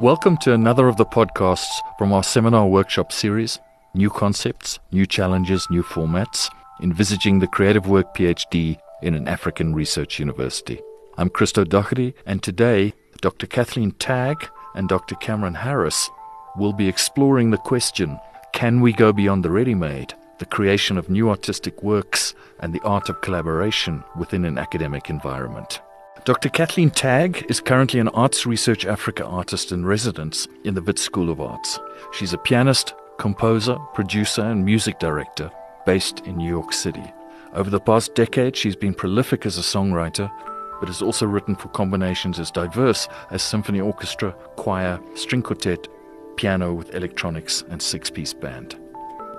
Welcome to another of the podcasts from our seminar workshop series New Concepts, New Challenges, New Formats, envisaging the creative work PhD in an African research university. I'm Christo Doherty, and today Dr. Kathleen Tagg and Dr. Cameron Harris will be exploring the question can we go beyond the ready made, the creation of new artistic works, and the art of collaboration within an academic environment? Dr. Kathleen Tagg is currently an Arts Research Africa artist in residence in the Wits School of Arts. She's a pianist, composer, producer, and music director based in New York City. Over the past decade, she's been prolific as a songwriter, but has also written for combinations as diverse as symphony orchestra, choir, string quartet, piano with electronics, and six piece band.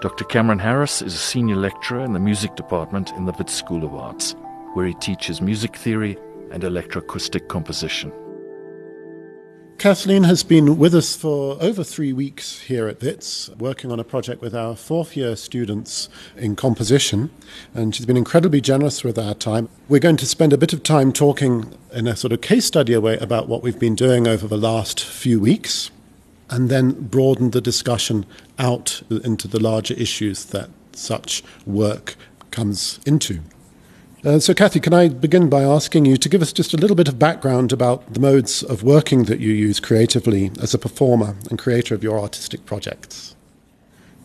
Dr. Cameron Harris is a senior lecturer in the music department in the Wits School of Arts, where he teaches music theory and electroacoustic composition. Kathleen has been with us for over three weeks here at WITS, working on a project with our fourth year students in composition, and she's been incredibly generous with our time. We're going to spend a bit of time talking in a sort of case study way about what we've been doing over the last few weeks, and then broaden the discussion out into the larger issues that such work comes into. Uh, so, Kathy, can I begin by asking you to give us just a little bit of background about the modes of working that you use creatively as a performer and creator of your artistic projects?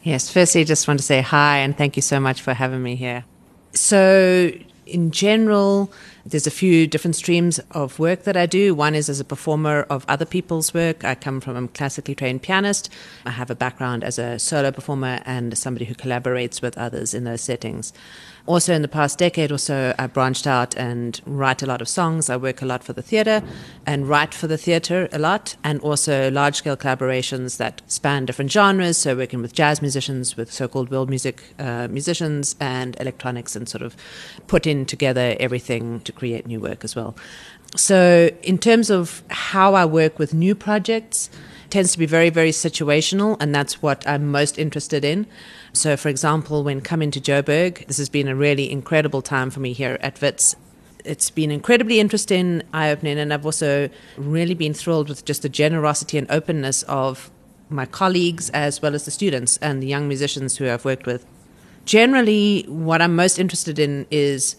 Yes, firstly, I just want to say hi and thank you so much for having me here. So, in general, there's a few different streams of work that I do. One is as a performer of other people's work. I come from a classically trained pianist. I have a background as a solo performer and somebody who collaborates with others in those settings. Also, in the past decade or so, I branched out and write a lot of songs. I work a lot for the theatre and write for the theatre a lot, and also large scale collaborations that span different genres. So, working with jazz musicians, with so called world music uh, musicians, and electronics, and sort of putting together everything to create new work as well. So, in terms of how I work with new projects, tends to be very, very situational, and that's what I'm most interested in. So, for example, when coming to Joburg, this has been a really incredible time for me here at WITS. It's been incredibly interesting, eye opening, and I've also really been thrilled with just the generosity and openness of my colleagues as well as the students and the young musicians who I've worked with. Generally, what I'm most interested in is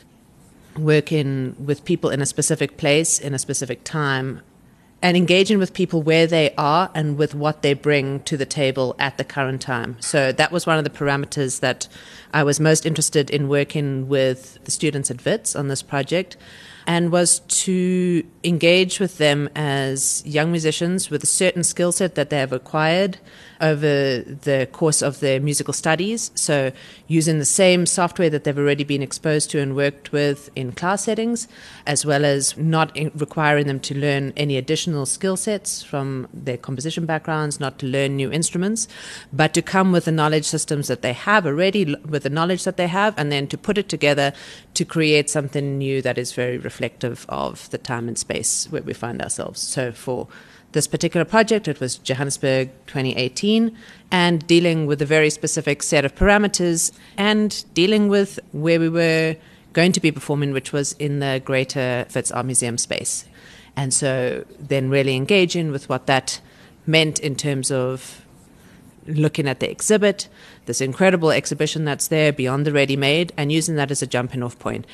working with people in a specific place, in a specific time, and engaging with people where they are and with what they bring to the table at the current time. So that was one of the parameters that I was most interested in working with the students at WITS on this project and was to engage with them as young musicians with a certain skill set that they have acquired over the course of their musical studies. So, using the same software that they've already been exposed to and worked with in class settings, as well as not requiring them to learn any additional skill sets from their composition backgrounds, not to learn new instruments, but to come with the knowledge systems that they have already, with the knowledge that they have, and then to put it together to create something new that is very reflective of the time and space where we find ourselves. So, for this particular project, it was Johannesburg 2018, and dealing with a very specific set of parameters and dealing with where we were going to be performing, which was in the greater Wits Art Museum space. And so then really engaging with what that meant in terms of looking at the exhibit, this incredible exhibition that's there beyond the ready made, and using that as a jumping off point.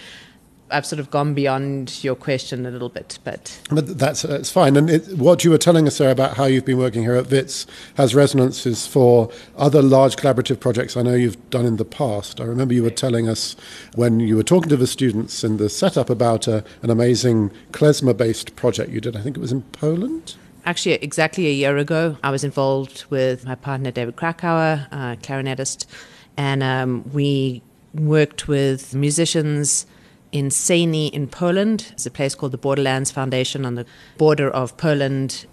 I've sort of gone beyond your question a little bit, but but that's that's fine. And it, what you were telling us there about how you've been working here at WITS has resonances for other large collaborative projects I know you've done in the past. I remember you were telling us when you were talking to the students in the setup about a, an amazing klezmer-based project you did. I think it was in Poland. Actually, exactly a year ago, I was involved with my partner David Krakauer, uh, clarinetist, and um, we worked with musicians in Sejny in Poland. It's a place called the Borderlands Foundation on the border of Poland,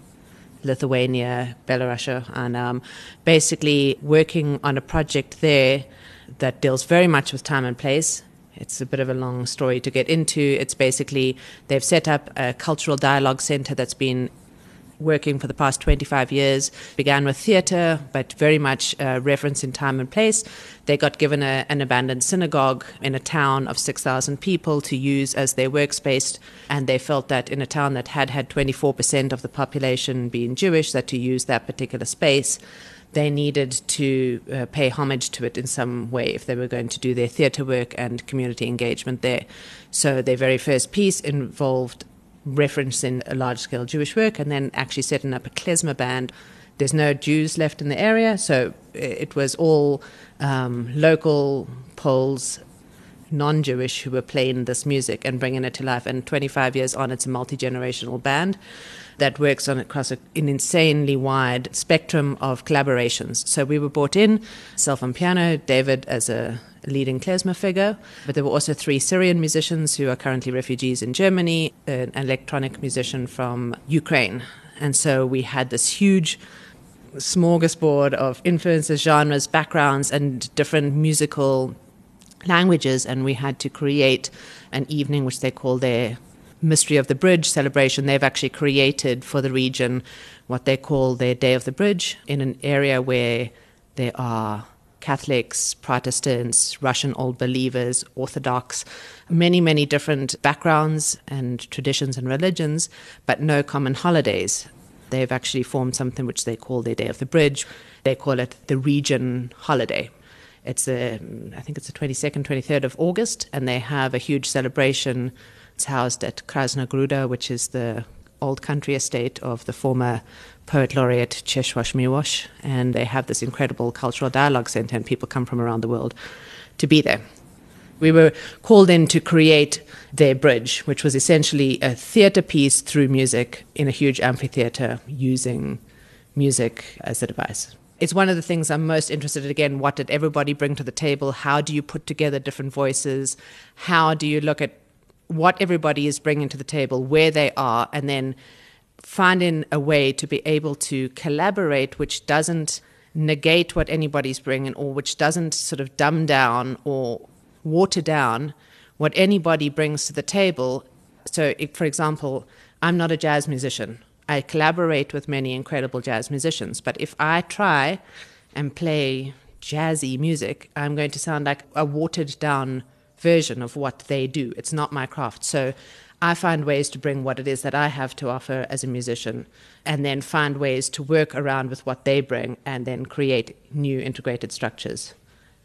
Lithuania, Belarus, and um, basically working on a project there that deals very much with time and place. It's a bit of a long story to get into. It's basically they've set up a cultural dialogue center that's been working for the past 25 years. Began with theatre, but very much uh, reference in time and place. They got given a, an abandoned synagogue in a town of 6,000 people to use as their workspace, and they felt that in a town that had had 24% of the population being Jewish, that to use that particular space they needed to uh, pay homage to it in some way if they were going to do their theatre work and community engagement there. So their very first piece involved referencing a large scale Jewish work and then actually setting up a klezmer band. There's no Jews left in the area, so it was all um, local Poles, non Jewish, who were playing this music and bringing it to life. And 25 years on, it's a multi generational band that works on across an insanely wide spectrum of collaborations. So we were brought in, self on piano, David as a leading klezmer figure, but there were also three Syrian musicians who are currently refugees in Germany, an electronic musician from Ukraine. And so we had this huge smorgasbord of influences, genres, backgrounds, and different musical languages, and we had to create an evening which they call their Mystery of the Bridge celebration. They've actually created for the region what they call their Day of the Bridge in an area where there are Catholics, Protestants, Russian Old Believers, Orthodox, many, many different backgrounds and traditions and religions, but no common holidays. They've actually formed something which they call their Day of the Bridge. They call it the region holiday. It's a, I think it's the 22nd, 23rd of August, and they have a huge celebration. It's housed at Krasna Gruda, which is the old country estate of the former poet laureate Czesław Miłosz, and they have this incredible cultural dialogue center, and people come from around the world to be there. We were called in to create their bridge, which was essentially a theatre piece through music in a huge amphitheatre using music as a device. It's one of the things I'm most interested in. Again, what did everybody bring to the table? How do you put together different voices? How do you look at what everybody is bringing to the table, where they are, and then finding a way to be able to collaborate which doesn't negate what anybody's bringing or which doesn't sort of dumb down or water down what anybody brings to the table. So, if, for example, I'm not a jazz musician. I collaborate with many incredible jazz musicians, but if I try and play jazzy music, I'm going to sound like a watered down version of what they do. It's not my craft. So I find ways to bring what it is that I have to offer as a musician and then find ways to work around with what they bring and then create new integrated structures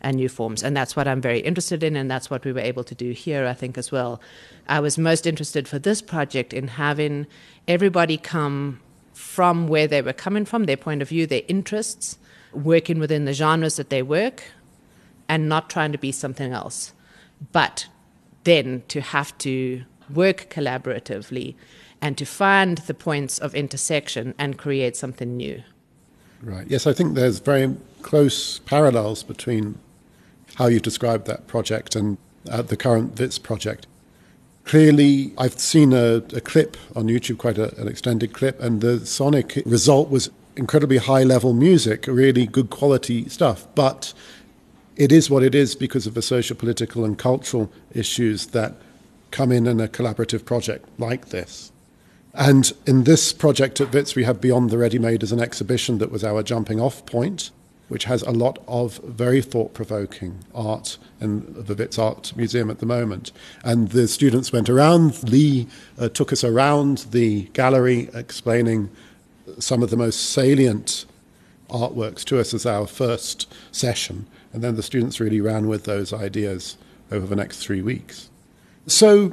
and new forms. And that's what I'm very interested in, and that's what we were able to do here, I think, as well. I was most interested for this project in having everybody come from where they were coming from, their point of view, their interests, working within the genres that they work, and not trying to be something else. But then to have to work collaboratively and to find the points of intersection and create something new. Right. Yes, I think there's very close parallels between how you've described that project and uh, the current WITS project. Clearly, I've seen a, a clip on YouTube, quite a, an extended clip, and the sonic result was incredibly high level music, really good quality stuff. But it is what it is because of the social, political, and cultural issues that come in in a collaborative project like this. And in this project at WITS, we have Beyond the Ready Made as an exhibition that was our jumping off point, which has a lot of very thought provoking art in the WITS Art Museum at the moment. And the students went around, Lee uh, took us around the gallery explaining some of the most salient artworks to us as our first session. And then the students really ran with those ideas over the next three weeks. So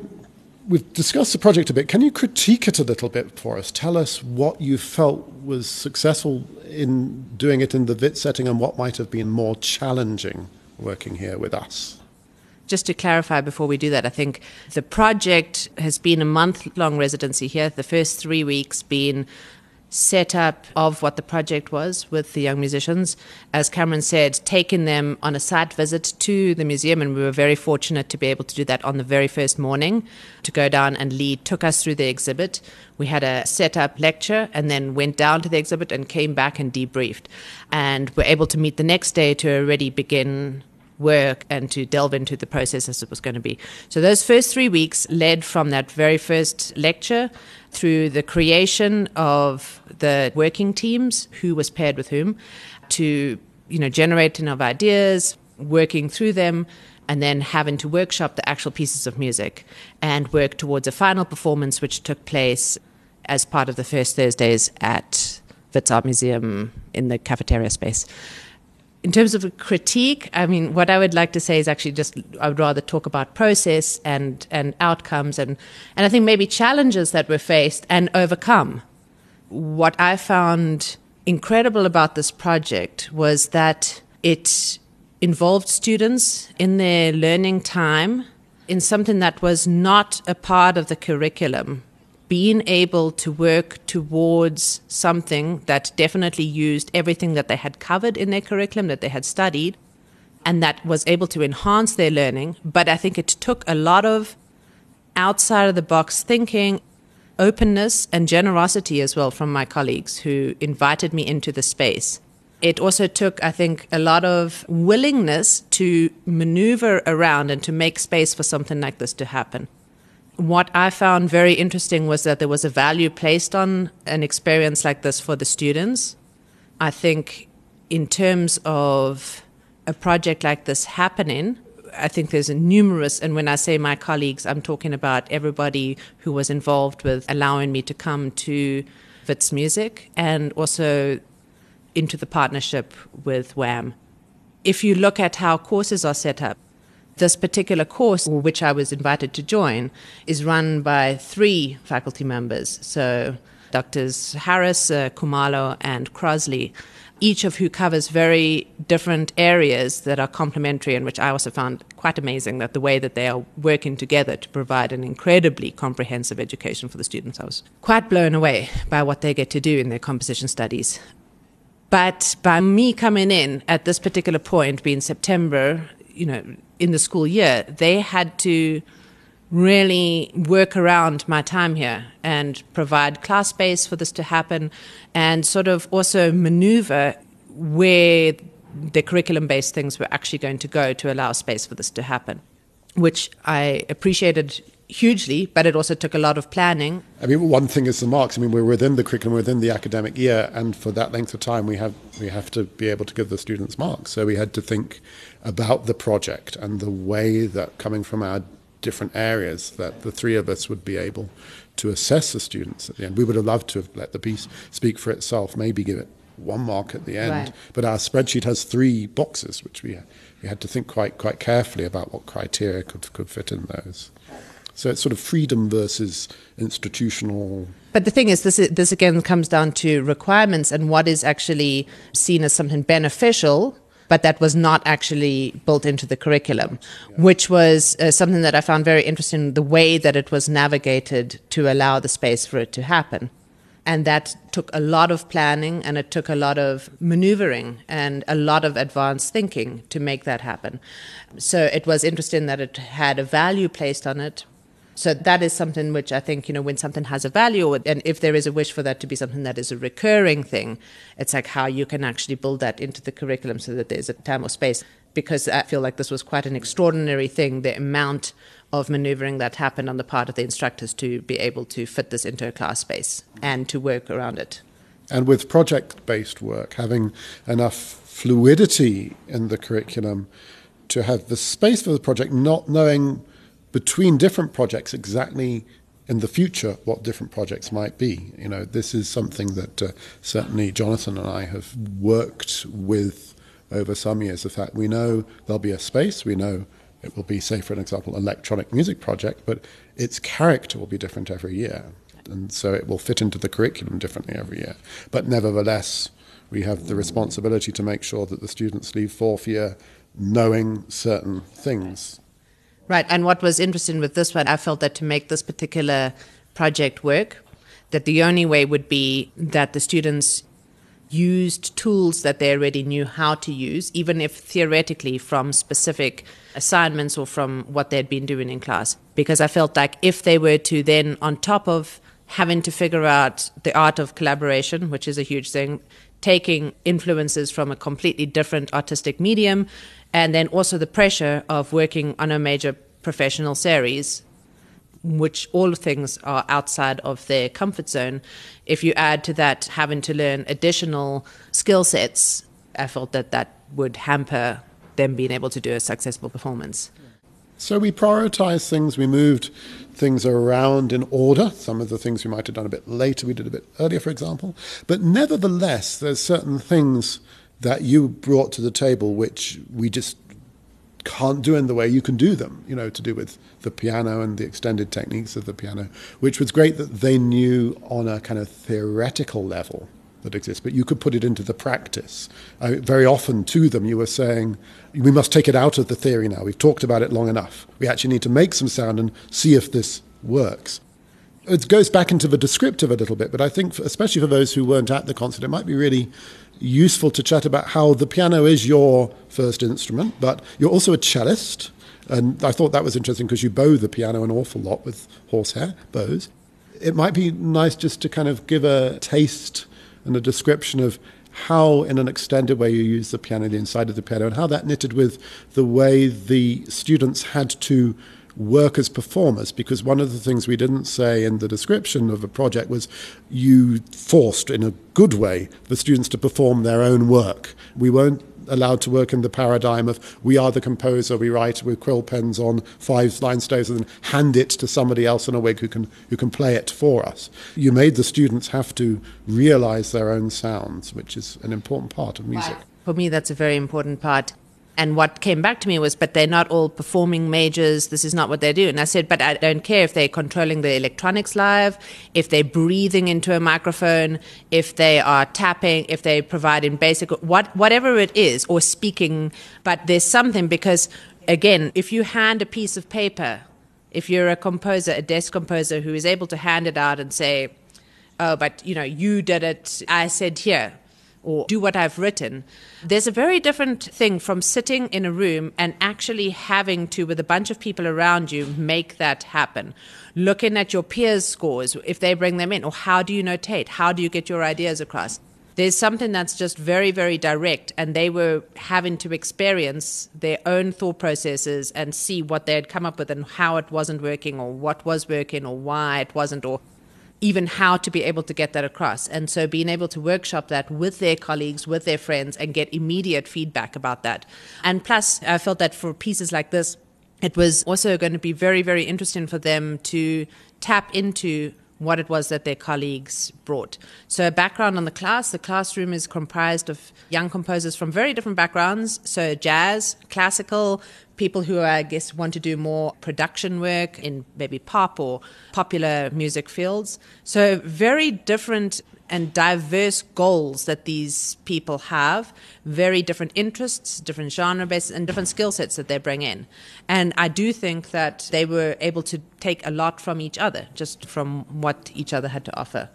we've discussed the project a bit. Can you critique it a little bit for us? Tell us what you felt was successful in doing it in the Wits setting and what might have been more challenging working here with us. Just to clarify before we do that, I think the project has been a month long residency here. The first three weeks being setup of what the project was with the young musicians. As Cameron said, taking them on a site visit to the museum, and we were very fortunate to be able to do that on the very first morning to go down and Lee took us through the exhibit. We had a setup lecture and then went down to the exhibit and came back and debriefed. And were able to meet the next day to already begin work and to delve into the process as it was going to be. So those first three weeks led from that very first lecture through the creation of the working teams, who was paired with whom, to you know generating of ideas, working through them, and then having to workshop the actual pieces of music and work towards a final performance, which took place as part of the first Thursdays at Wits Art Museum in the cafeteria space. In terms of a critique, I mean, what I would like to say is actually just I would rather talk about process and, and outcomes and, and I think maybe challenges that were faced and overcome. What I found incredible about this project was that it involved students in their learning time in something that was not a part of the curriculum being able to work towards something that definitely used everything that they had covered in their curriculum, that they had studied, and that was able to enhance their learning. But I think it took a lot of outside of the box thinking, openness, and generosity as well from my colleagues who invited me into the space. It also took, I think, a lot of willingness to maneuver around and to make space for something like this to happen what I found very interesting was that there was a value placed on an experience like this for the students. I think, in terms of a project like this happening, I think there's a numerous, and when I say my colleagues, I'm talking about everybody who was involved with allowing me to come to Wits Music and also into the partnership with WAM. If you look at how courses are set up, this particular course, which I was invited to join, is run by three faculty members. So, Doctors Harris, uh, Khumalo, and Crossley, each of who covers very different areas that are complementary, and which I also found quite amazing that the way that they are working together to provide an incredibly comprehensive education for the students. I was quite blown away by what they get to do in their composition studies. But by me coming in at this particular point, being September, you know, in the school year, they had to really work around my time here and provide class space for this to happen and sort of also maneuver where the curriculum based things were actually going to go to allow space for this to happen, which I appreciated hugely, but it also took a lot of planning. I mean, one thing is the marks. I mean, we're within the curriculum, within the academic year, and for that length of time, we have we have to be able to give the students marks. So we had to think about the project and the way that coming from our different areas that the three of us would be able to assess the students at the end. We would have loved to have let the piece speak for itself, maybe give it one mark at the end. Right. But our spreadsheet has three boxes, which we we had to think quite quite carefully about what criteria could could fit in those. So it's sort of freedom versus institutional. But the thing is, this this again comes down to requirements and what is actually seen as something beneficial. But that was not actually built into the curriculum, yeah. which was uh, something that I found very interesting the way that it was navigated to allow the space for it to happen. And that took a lot of planning and it took a lot of maneuvering and a lot of advanced thinking to make that happen. So it was interesting that it had a value placed on it, so that is something which I think, you know, when something has a value, and if there is a wish for that to be something that is a recurring thing, it's like how you can actually build that into the curriculum so that there's a time or space. Because I feel like this was quite an extraordinary thing, the amount of maneuvering that happened on the part of the instructors to be able to fit this into a class space and to work around it. And with project based work, having enough fluidity in the curriculum to have the space for the project, not knowing between different projects exactly in the future what different projects might be. You know, this is something that uh, certainly Jonathan and I have worked with over some years. The fact we know there'll be a space, we know it will be, say, for an example, electronic music project, but its character will be different every year. And so it will fit into the curriculum differently every year. But nevertheless, we have the responsibility to make sure that the students leave fourth year knowing certain things Right. And what was interesting with this one, I felt that to make this particular project work, that the only way would be that the students used tools that they already knew how to use, even if theoretically from specific assignments or from what they'd been doing in class. Because I felt like if they were to then, on top of having to figure out the art of collaboration, which is a huge thing, taking influences from a completely different artistic medium, and then also the pressure of working on a major professional series, which all things are outside of their comfort zone. If you add to that having to learn additional skill sets, I felt that that would hamper them being able to do a successful performance. So we prioritized things, we moved things around in order. Some of the things we might have done a bit later, we did a bit earlier, for example. But nevertheless, there's certain things that you brought to the table which we just can't do in the way you can do them, you know, to do with the piano and the extended techniques of the piano, which was great that they knew on a kind of theoretical level that exists, but you could put it into the practice. Very often to them, you were saying, we must take it out of the theory now. We've talked about it long enough. We actually need to make some sound and see if this works. It goes back into the descriptive a little bit, but I think, for, especially for those who weren't at the concert, it might be really useful to chat about how the piano is your first instrument, but you're also a cellist. And I thought that was interesting because you bow the piano an awful lot with horsehair bows. It might be nice just to kind of give a taste and a description of how, in an extended way, you use the piano, the inside of the piano, and how that knitted with the way the students had to work as performers. Because one of the things we didn't say in the description of the project was you forced, in a good way, the students to perform their own work. We weren't allowed to work in the paradigm of we are the composer, we write with quill pens on five line staves and then hand it to somebody else in a wig who can who can play it for us. You made the students have to realize their own sounds, which is an important part of music. For me, that's a very important part. And what came back to me was, but they're not all performing majors. This is not what they do. And I said, but I don't care if they're controlling the electronics live, if they're breathing into a microphone, if they are tapping, if they're providing basic, what, whatever it is, or speaking. But there's something because, again, if you hand a piece of paper, if you're a composer, a desk composer who is able to hand it out and say, oh, but you know, you did it, I said here, or do what I've written. There's a very different thing from sitting in a room and actually having to, with a bunch of people around you, make that happen. Looking at your peers' scores, if they bring them in, or how do you notate? How do you get your ideas across? There's something that's just very, very direct, and they were having to experience their own thought processes and see what they had come up with and how it wasn't working, or what was working, or why it wasn't, or even how to be able to get that across. And so being able to workshop that with their colleagues, with their friends, and get immediate feedback about that. And plus, I felt that for pieces like this, it was also going to be very, very interesting for them to tap into what it was that their colleagues brought. So, a background on the class the classroom is comprised of young composers from very different backgrounds. So, jazz, classical, people who I guess want to do more production work in maybe pop or popular music fields. So, very different and diverse goals that these people have, very different interests, different genre bases, and different skill sets that they bring in. And I do think that they were able to take a lot from each other, just from what each other had to offer.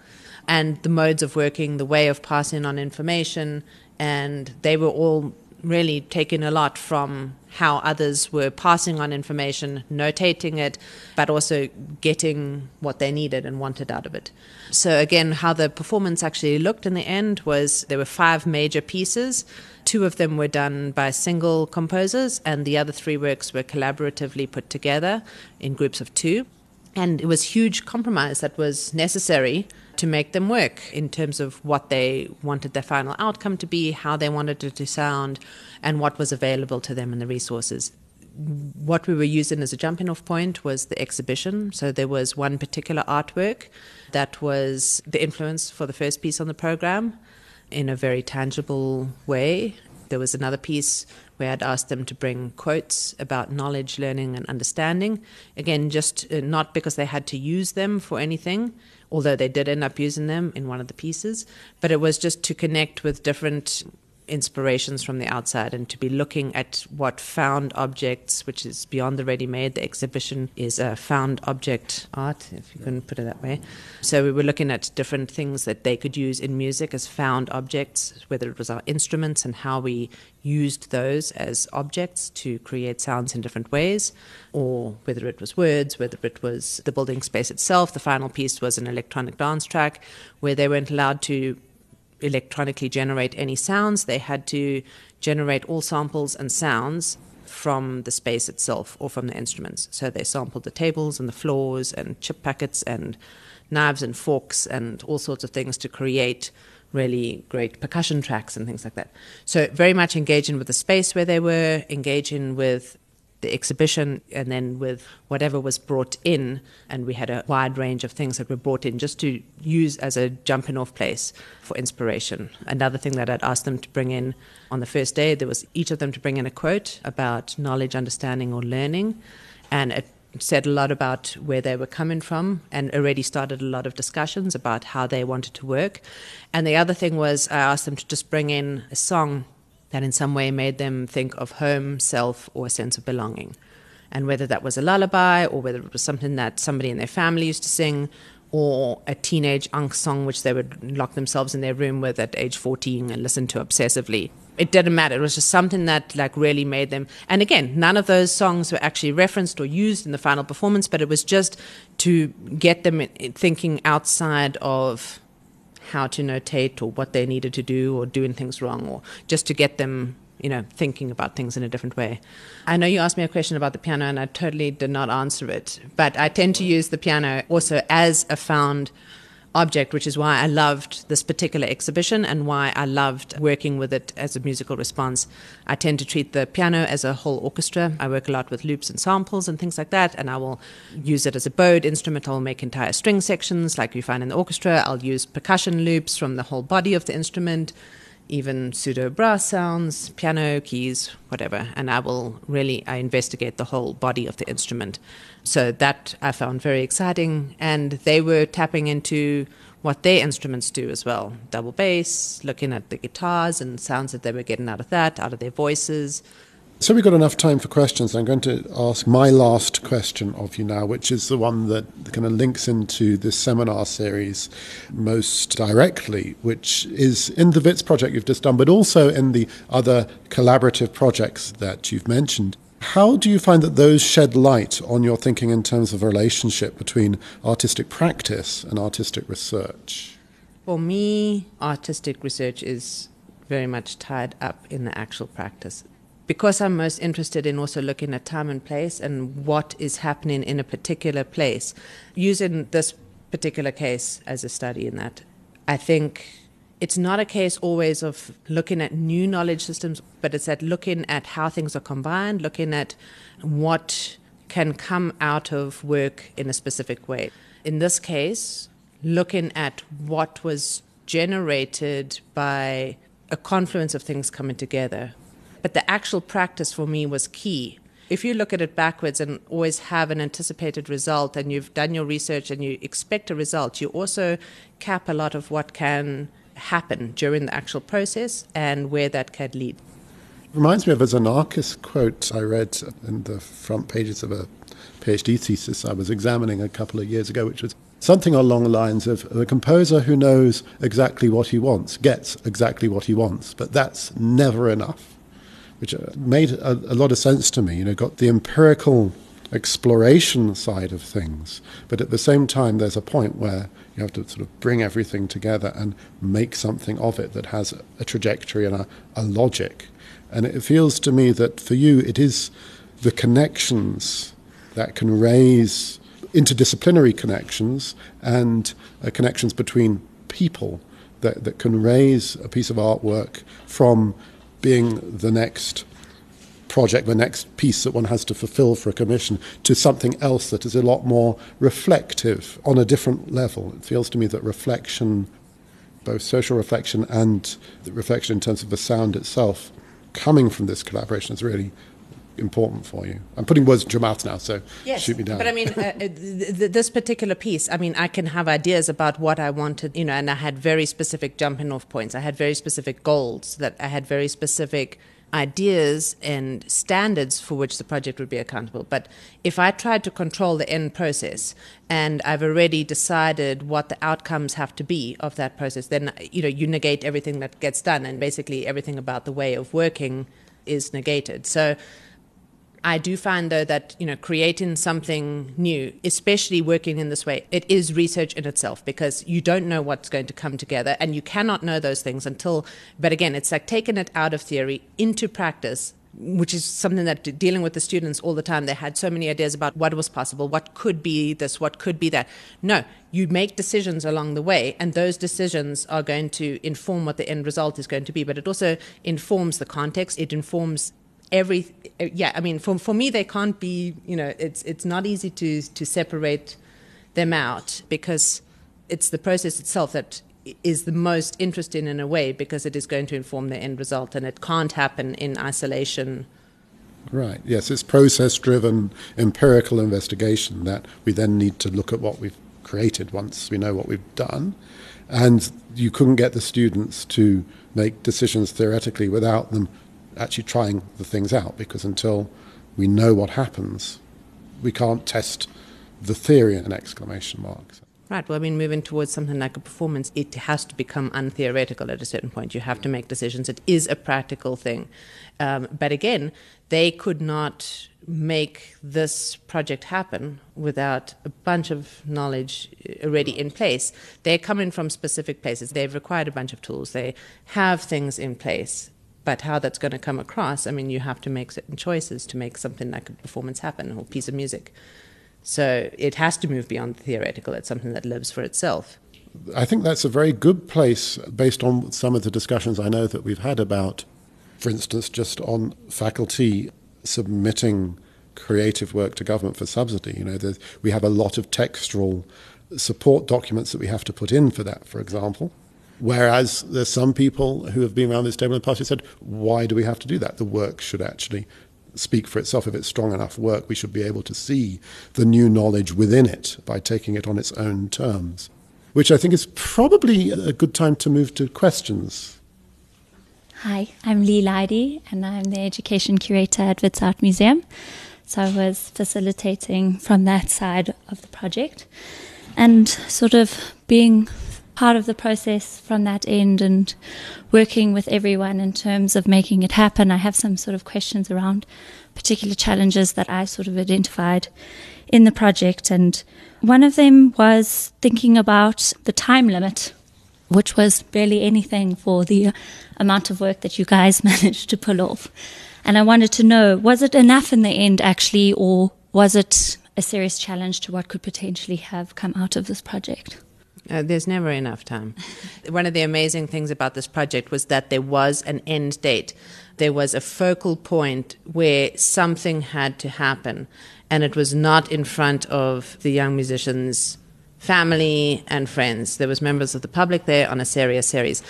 And the modes of working, the way of passing on information, and they were all really taken a lot from how others were passing on information, notating it, but also getting what they needed and wanted out of it. So, again, how the performance actually looked in the end was there were five major pieces. Two of them were done by single composers, and the other three works were collaboratively put together in groups of two. And it was huge compromise that was necessary to make them work in terms of what they wanted their final outcome to be, how they wanted it to sound, and what was available to them and the resources. What we were using as a jumping off point was the exhibition. So there was one particular artwork that was the influence for the first piece on the program in a very tangible way. There was another piece where I'd asked them to bring quotes about knowledge, learning, and understanding. Again, just uh, not because they had to use them for anything, although they did end up using them in one of the pieces, but it was just to connect with different inspirations from the outside and to be looking at what found objects, which is beyond the ready made. The exhibition is a found object art, if you can put it that way. So we were looking at different things that they could use in music as found objects, whether it was our instruments and how we used those as objects to create sounds in different ways, or whether it was words, whether it was the building space itself. The final piece was an electronic dance track where they weren't allowed to electronically generate any sounds. They had to generate all samples and sounds from the space itself or from the instruments. So they sampled the tables and the floors and chip packets and knives and forks and all sorts of things to create really great percussion tracks and things like that. So very much engaging with the space where they were, engaging with the exhibition and then with whatever was brought in. And we had a wide range of things that were brought in just to use as a jumping off place for inspiration. Another thing that I'd asked them to bring in on the first day, there was each of them to bring in a quote about knowledge, understanding, or learning. And it said a lot about where they were coming from and already started a lot of discussions about how they wanted to work. And the other thing was I asked them to just bring in a song that in some way made them think of home, self, or a sense of belonging. And whether that was a lullaby or whether it was something that somebody in their family used to sing or a teenage angst song which they would lock themselves in their room with at age 14 and listen to obsessively. It didn't matter. It was just something that like really made them. And again, none of those songs were actually referenced or used in the final performance, but it was just to get them thinking outside of how to notate or what they needed to do or doing things wrong or just to get them you know thinking about things in a different way. I know you asked me a question about the piano and i totally did not answer it but i tend to use the piano also as a found object, which is why I loved this particular exhibition and why I loved working with it as a musical response. I tend to treat the piano as a whole orchestra. I work a lot with loops and samples and things like that, and I will use it as a bowed instrument. I'll make entire string sections like you find in the orchestra. I'll use percussion loops from the whole body of the instrument even pseudo brass sounds, piano keys, whatever, and I will really I investigate the whole body of the instrument. So that I found very exciting, and they were tapping into what their instruments do as well double bass, looking at the guitars and sounds that they were getting out of that, out of their voices. So we've got enough time for questions. I'm going to ask my last question of you now, which is the one that kind of links into this seminar series most directly, which is in the WITS project you've just done, but also in the other collaborative projects that you've mentioned. How do you find that those shed light on your thinking in terms of a relationship between artistic practice and artistic research? For me, artistic research is very much tied up in the actual practice. Because I'm most interested in also looking at time and place and what is happening in a particular place, using this particular case as a study in that, I think it's not a case always of looking at new knowledge systems, but it's at looking at how things are combined, looking at what can come out of work in a specific way. In this case, looking at what was generated by a confluence of things coming together. But the actual practice for me was key. If you look at it backwards and always have an anticipated result and you've done your research and you expect a result, you also cap a lot of what can happen during the actual process and where that can lead. Reminds me of a Xenakis quote I read in the front pages of a PhD thesis I was examining a couple of years ago, which was something along the lines of a composer who knows exactly what he wants gets exactly what he wants, but that's never enough. Which uh, made a, a lot of sense to me. You know, got the empirical exploration side of things. But at the same time, there's a point where you have to sort of bring everything together and make something of it that has a trajectory and a, a logic. And it feels to me that for you, it is the connections that can raise interdisciplinary connections and uh, connections between people that, that can raise a piece of artwork from being the next project, the next piece that one has to fulfill for a commission, to something else that is a lot more reflective on a different level. It feels to me that reflection, both social reflection and reflection in terms of the sound itself, coming from this collaboration is really important for you. I'm putting words in your mouth now, so yes, shoot me down. But I mean, uh, th- th- this particular piece, I mean, I can have ideas about what I wanted, you know, and I had very specific jumping off points. I had very specific goals that I had very specific ideas and standards for which the project would be accountable. But if I tried to control the end process and I've already decided what the outcomes have to be of that process, then you know you negate everything that gets done, and basically everything about the way of working is negated. So I do find though that you know creating something new, especially working in this way, it is research in itself because you don't know what's going to come together, and you cannot know those things until. But again, it's like taking it out of theory into practice. Which is something that dealing with the students all the time, they had so many ideas about what was possible, what could be this, what could be that. No, you make decisions along the way, and those decisions are going to inform what the end result is going to be. But it also informs the context, it informs every yeah i mean for for me they can't be you know it's it's not easy to to separate them out because it's the process itself that is the most interesting in a way because it is going to inform the end result and it can't happen in isolation. Right. Yes it's process driven empirical investigation that we then need to look at what we've created once we know what we've done. And you couldn't get the students to make decisions theoretically without them actually trying the things out because until we know what happens, we can't test the theory in exclamation marks. Right. Well, I mean, moving towards something like a performance, it has to become untheoretical at a certain point. You have to make decisions. It is a practical thing. Um, but again, they could not make this project happen without a bunch of knowledge already in place. They're coming from specific places. They've required a bunch of tools. They have things in place but how that's going to come across, I mean, you have to make certain choices to make something like a performance happen or a piece of music. So it has to move beyond the theoretical. It's something that lives for itself. I think that's a very good place based on some of the discussions I know that we've had about, for instance, just on faculty submitting creative work to government for subsidy. You know, we have a lot of textual support documents that we have to put in for that, for example. Whereas there's some people who have been around this table in the past who said, why do we have to do that? The work should actually speak for itself. If it's strong enough work, we should be able to see the new knowledge within it by taking it on its own terms. Which I think is probably a good time to move to questions. Hi, I'm Lee Leidy, and I'm the education curator at Wits Art Museum. So I was facilitating from that side of the project and sort of being part of the process from that end and working with everyone in terms of making it happen. I have some sort of questions around particular challenges that I sort of identified in the project. And one of them was thinking about the time limit, which was barely anything for the amount of work that you guys managed to pull off. And I wanted to know was it enough in the end, actually, or was it a serious challenge to what could potentially have come out of this project? Uh, there's never enough time. One of the amazing things about this project was that there was an end date. There was a focal point where something had to happen, and it was not in front of the young musicians' family and friends. There was members of the public there on a serious series.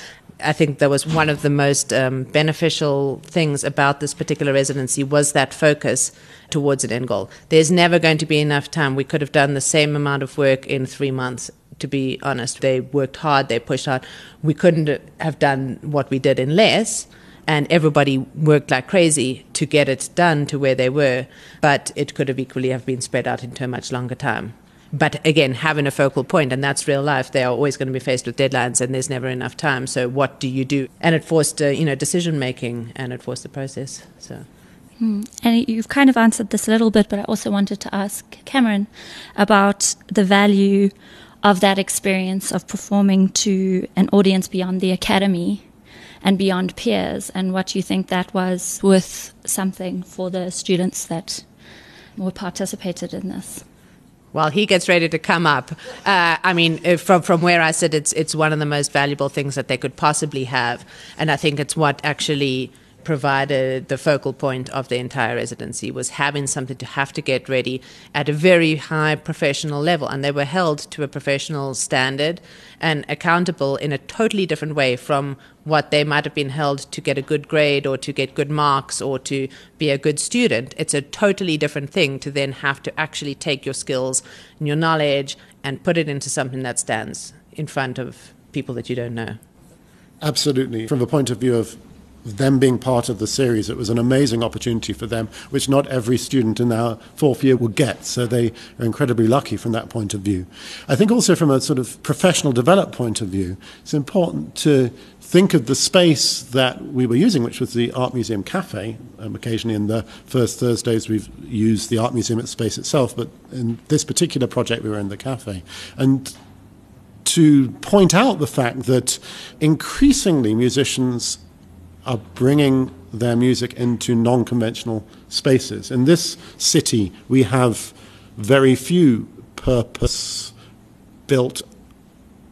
I think that was one of the most um, beneficial things about this particular residency was that focus towards an end goal. There's never going to be enough time. We could have done the same amount of work in three months to be honest. They worked hard, they pushed hard. We couldn't have done what we did in less, and everybody worked like crazy to get it done to where they were, but it could have equally have been spread out into a much longer time. But again, having a focal point, and that's real life. They are always going to be faced with deadlines, and there's never enough time. So, what do you do? And it forced, uh, you know, decision making, and it forced the process. So. Hmm. And you've kind of answered this a little bit, but I also wanted to ask Cameron about the value of that experience of performing to an audience beyond the academy and beyond peers, and what you think that was worth something for the students that were participated in this. While he gets ready to come up, uh, I mean, from from where I sit, it's it's one of the most valuable things that they could possibly have, and I think it's what actually provided the focal point of the entire residency was having something to have to get ready at a very high professional level. And they were held to a professional standard and accountable in a totally different way from what they might have been held to get a good grade or to get good marks or to be a good student. It's a totally different thing to then have to actually take your skills and your knowledge and put it into something that stands in front of people that you don't know. Absolutely. From the point of view of them being part of the series, it was an amazing opportunity for them, which not every student in our fourth year will get. So they are incredibly lucky from that point of view. I think also from a sort of professional development point of view, it's important to think of the space that we were using, which was the Art Museum Cafe. Um, occasionally, in the first Thursdays, we've used the Art Museum space itself, but in this particular project, we were in the cafe. And to point out the fact that increasingly musicians are bringing their music into non conventional spaces. In this city, we have very few purpose built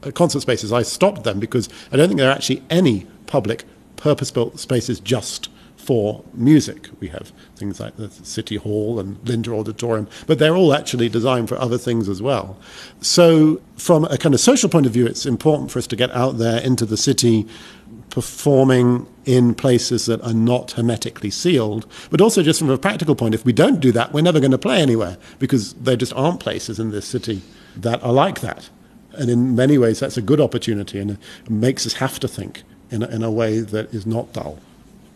uh, concert spaces. I stopped them because I don't think there are actually any public purpose built spaces just for music. We have things like the City Hall and Linder Auditorium, but they're all actually designed for other things as well. So, from a kind of social point of view, it's important for us to get out there into the city, performing in places that are not hermetically sealed, but also just from a practical point, if we don't do that, we're never going to play anywhere because there just aren't places in this city that are like that. And in many ways, that's a good opportunity and it makes us have to think in a, in a way that is not dull.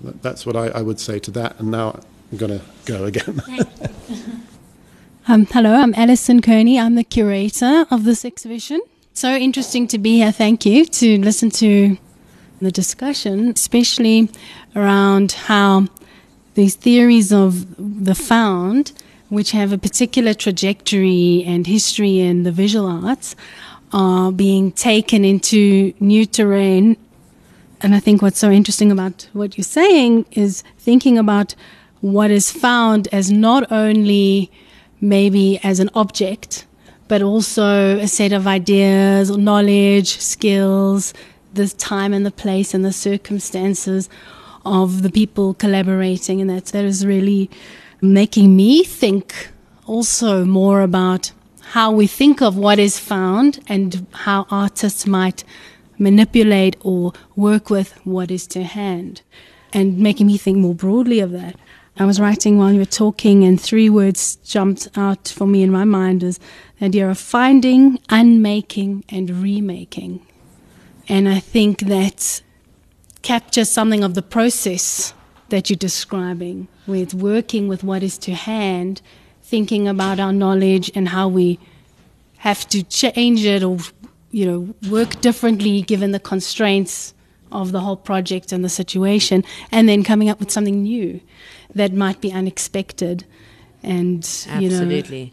That's what I, I would say to that. And now I'm going to go again. um, hello, I'm Alison Kearney. I'm the curator of this exhibition. So interesting to be here. Thank you to listen to the discussion, especially around how these theories of the found, which have a particular trajectory and history in the visual arts, are being taken into new terrain. And I think what's so interesting about what you're saying is thinking about what is found as not only maybe as an object, but also a set of ideas, knowledge, skills, the time and the place and the circumstances of the people collaborating. And that, that is really making me think also more about how we think of what is found and how artists might manipulate or work with what is to hand, and making me think more broadly of that. I was writing while you were talking, and three words jumped out for me in my mind as the idea of finding, unmaking, and remaking. And I think that captures something of the process that you're describing, with working with what is to hand, thinking about our knowledge and how we have to change it or you know, work differently given the constraints of the whole project and the situation, and then coming up with something new that might be unexpected. And absolutely. You know,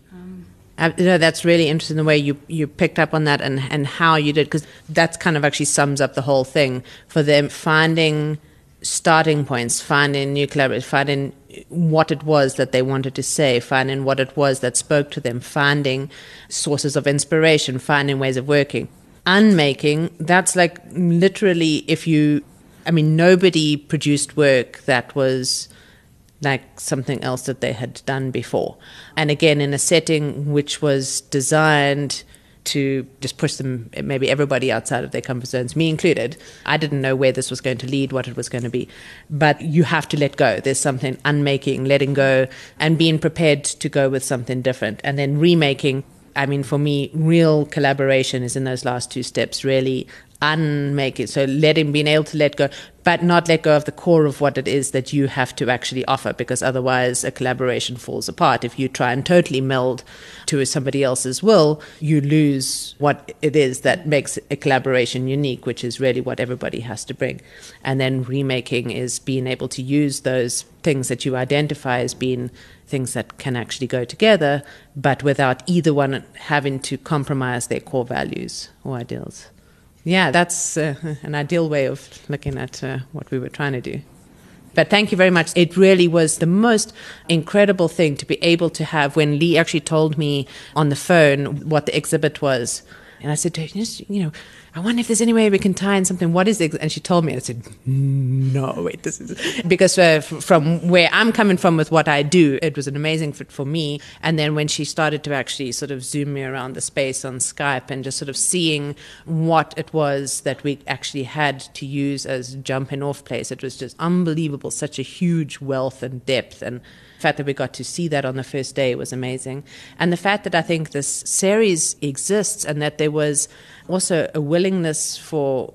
uh, know, that's really interesting the way you, you picked up on that and, and how you did, because that's kind of actually sums up the whole thing for them finding starting points, finding new collaborators, finding what it was that they wanted to say, finding what it was that spoke to them, finding sources of inspiration, finding ways of working. Unmaking, that's like literally if you, I mean, nobody produced work that was like something else that they had done before. And again, in a setting which was designed to just push them, maybe everybody outside of their comfort zones, me included. I didn't know where this was going to lead, what it was going to be. But you have to let go. There's something unmaking, letting go, and being prepared to go with something different. And then remaking. I mean, for me, real collaboration is in those last two steps, really unmake it. So letting, being able to let go, but not let go of the core of what it is that you have to actually offer, because otherwise a collaboration falls apart. If you try and totally meld to somebody else's will, you lose what it is that makes a collaboration unique, which is really what everybody has to bring. And then remaking is being able to use those things that you identify as being things that can actually go together, but without either one having to compromise their core values or ideals. Yeah, that's uh, an ideal way of looking at uh, what we were trying to do. But thank you very much. It really was the most incredible thing to be able to have when Lee actually told me on the phone what the exhibit was. And I said, to him, you know, I wonder if there's any way we can tie in something. What is it? And she told me, I said, no, wait, because uh, from where I'm coming from with what I do, it was an amazing fit for me. And then when she started to actually sort of zoom me around the space on Skype and just sort of seeing what it was that we actually had to use as jumping off place, it was just unbelievable. Such a huge wealth and depth and the fact that we got to see that on the first day was amazing. And the fact that I think this series exists and that there was also a willingness for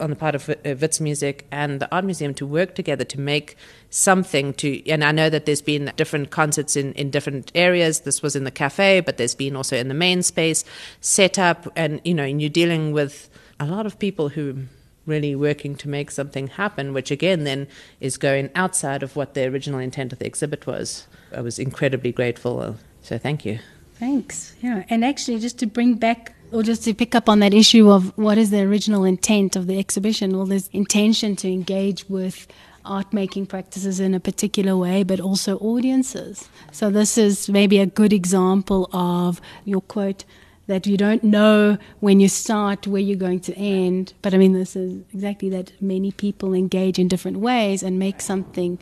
on the part of uh, Wits Music and the Art Museum to work together to make something to and I know that there's been different concerts in, in different areas. This was in the cafe, but there's been also in the main space set up and you know, and you're dealing with a lot of people who really working to make something happen, which again then is going outside of what the original intent of the exhibit was. I was incredibly grateful. Uh, so thank you. Thanks. Yeah. And actually just to bring back or just to pick up on that issue of what is the original intent of the exhibition, well, there's intention to engage with art making practices in a particular way, but also audiences. So, this is maybe a good example of your quote that you don't know when you start where you're going to end. But I mean, this is exactly that many people engage in different ways and make something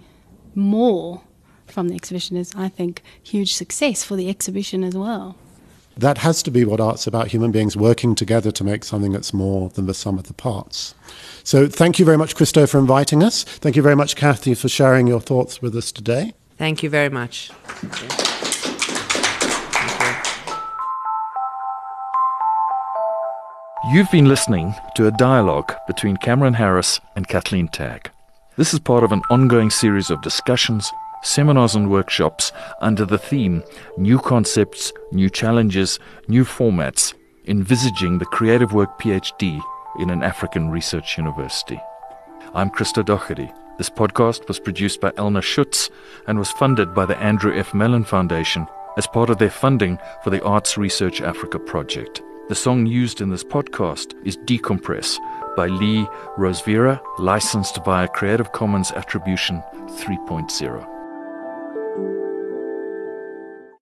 more from the exhibition is, I think, huge success for the exhibition as well that has to be what art's about human beings working together to make something that's more than the sum of the parts. So, thank you very much, Christo, for inviting us. Thank you very much, Kathy, for sharing your thoughts with us today. Thank you very much. You've been listening to a dialogue between Cameron Harris and Kathleen Tagg. This is part of an ongoing series of discussions seminars and workshops under the theme New Concepts, New Challenges, New Formats, envisaging the Creative Work PhD in an African research university. I'm Christo Doherty. This podcast was produced by Elna Schutz and was funded by the Andrew F. Mellon Foundation as part of their funding for the Arts Research Africa project. The song used in this podcast is Decompress by Lee Rosevere, licensed via Creative Commons Attribution 3.0.